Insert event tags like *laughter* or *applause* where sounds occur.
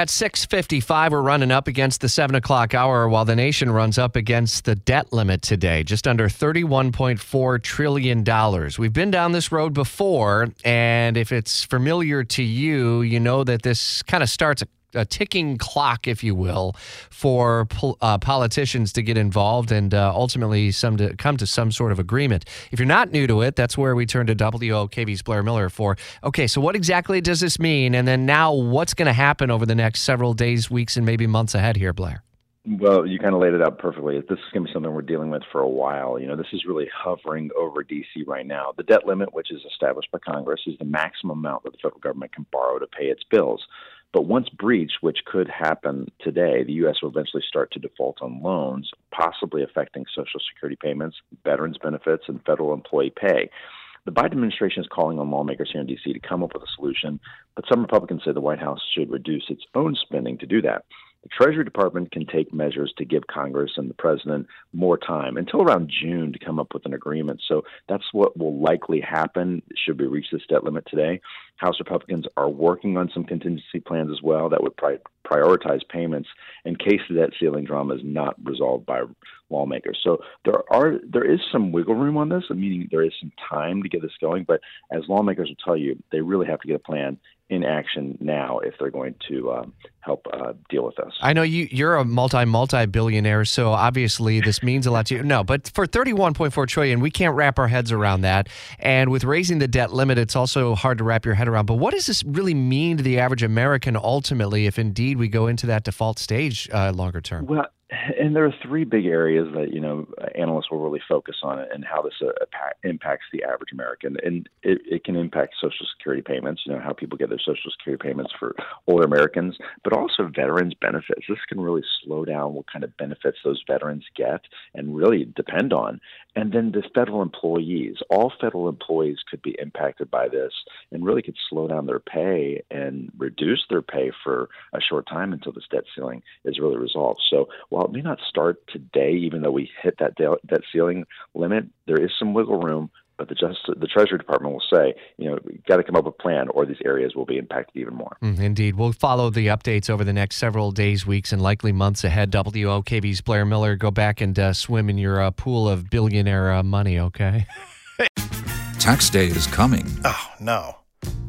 At 6.55, we're running up against the 7 o'clock hour while the nation runs up against the debt limit today, just under $31.4 trillion. We've been down this road before, and if it's familiar to you, you know that this kind of starts a a ticking clock, if you will, for uh, politicians to get involved and uh, ultimately some to come to some sort of agreement. If you're not new to it, that's where we turn to WOKV's Blair Miller for. Okay, so what exactly does this mean? And then now, what's going to happen over the next several days, weeks, and maybe months ahead here, Blair? Well, you kind of laid it out perfectly. This is going to be something we're dealing with for a while. You know, this is really hovering over D.C. right now. The debt limit, which is established by Congress, is the maximum amount that the federal government can borrow to pay its bills. But once breached, which could happen today, the U.S. will eventually start to default on loans, possibly affecting Social Security payments, veterans benefits, and federal employee pay. The Biden administration is calling on lawmakers here in D.C. to come up with a solution, but some Republicans say the White House should reduce its own spending to do that. The Treasury Department can take measures to give Congress and the President more time until around June to come up with an agreement. So that's what will likely happen should we reach this debt limit today. House Republicans are working on some contingency plans as well that would pri- prioritize payments in case the debt ceiling drama is not resolved by lawmakers. So there are there is some wiggle room on this, meaning there is some time to get this going. But as lawmakers will tell you, they really have to get a plan in action now if they're going to um, help uh, deal with this. I know you you're a multi multi billionaire, so obviously this means a lot to you. No, but for 31.4 trillion, we can't wrap our heads around that. And with raising the debt limit, it's also hard to wrap your head around. But what does this really mean to the average American ultimately, if indeed we go into that default stage uh, longer term? Well, and there are three big areas that you know analysts will really focus on and how this uh, impacts the average American, and it, it, can impact Social Security payments. You know how people get their Social Security payments for older Americans, but also veterans benefits. This can really slow down what kind of benefits those veterans get, and really depend on. And then the federal employees, all federal employees could be impacted by this, and really could slow down their pay and reduce their pay for a short time until this debt ceiling is really resolved. So while it may not start today, even though we hit that debt ceiling limit, there is some wiggle room. But the just the Treasury Department will say, you know, got to come up with a plan, or these areas will be impacted even more. Mm, indeed, we'll follow the updates over the next several days, weeks, and likely months ahead. WOKV's Blair Miller, go back and uh, swim in your uh, pool of billionaire uh, money, okay? *laughs* Tax day is coming. Oh no.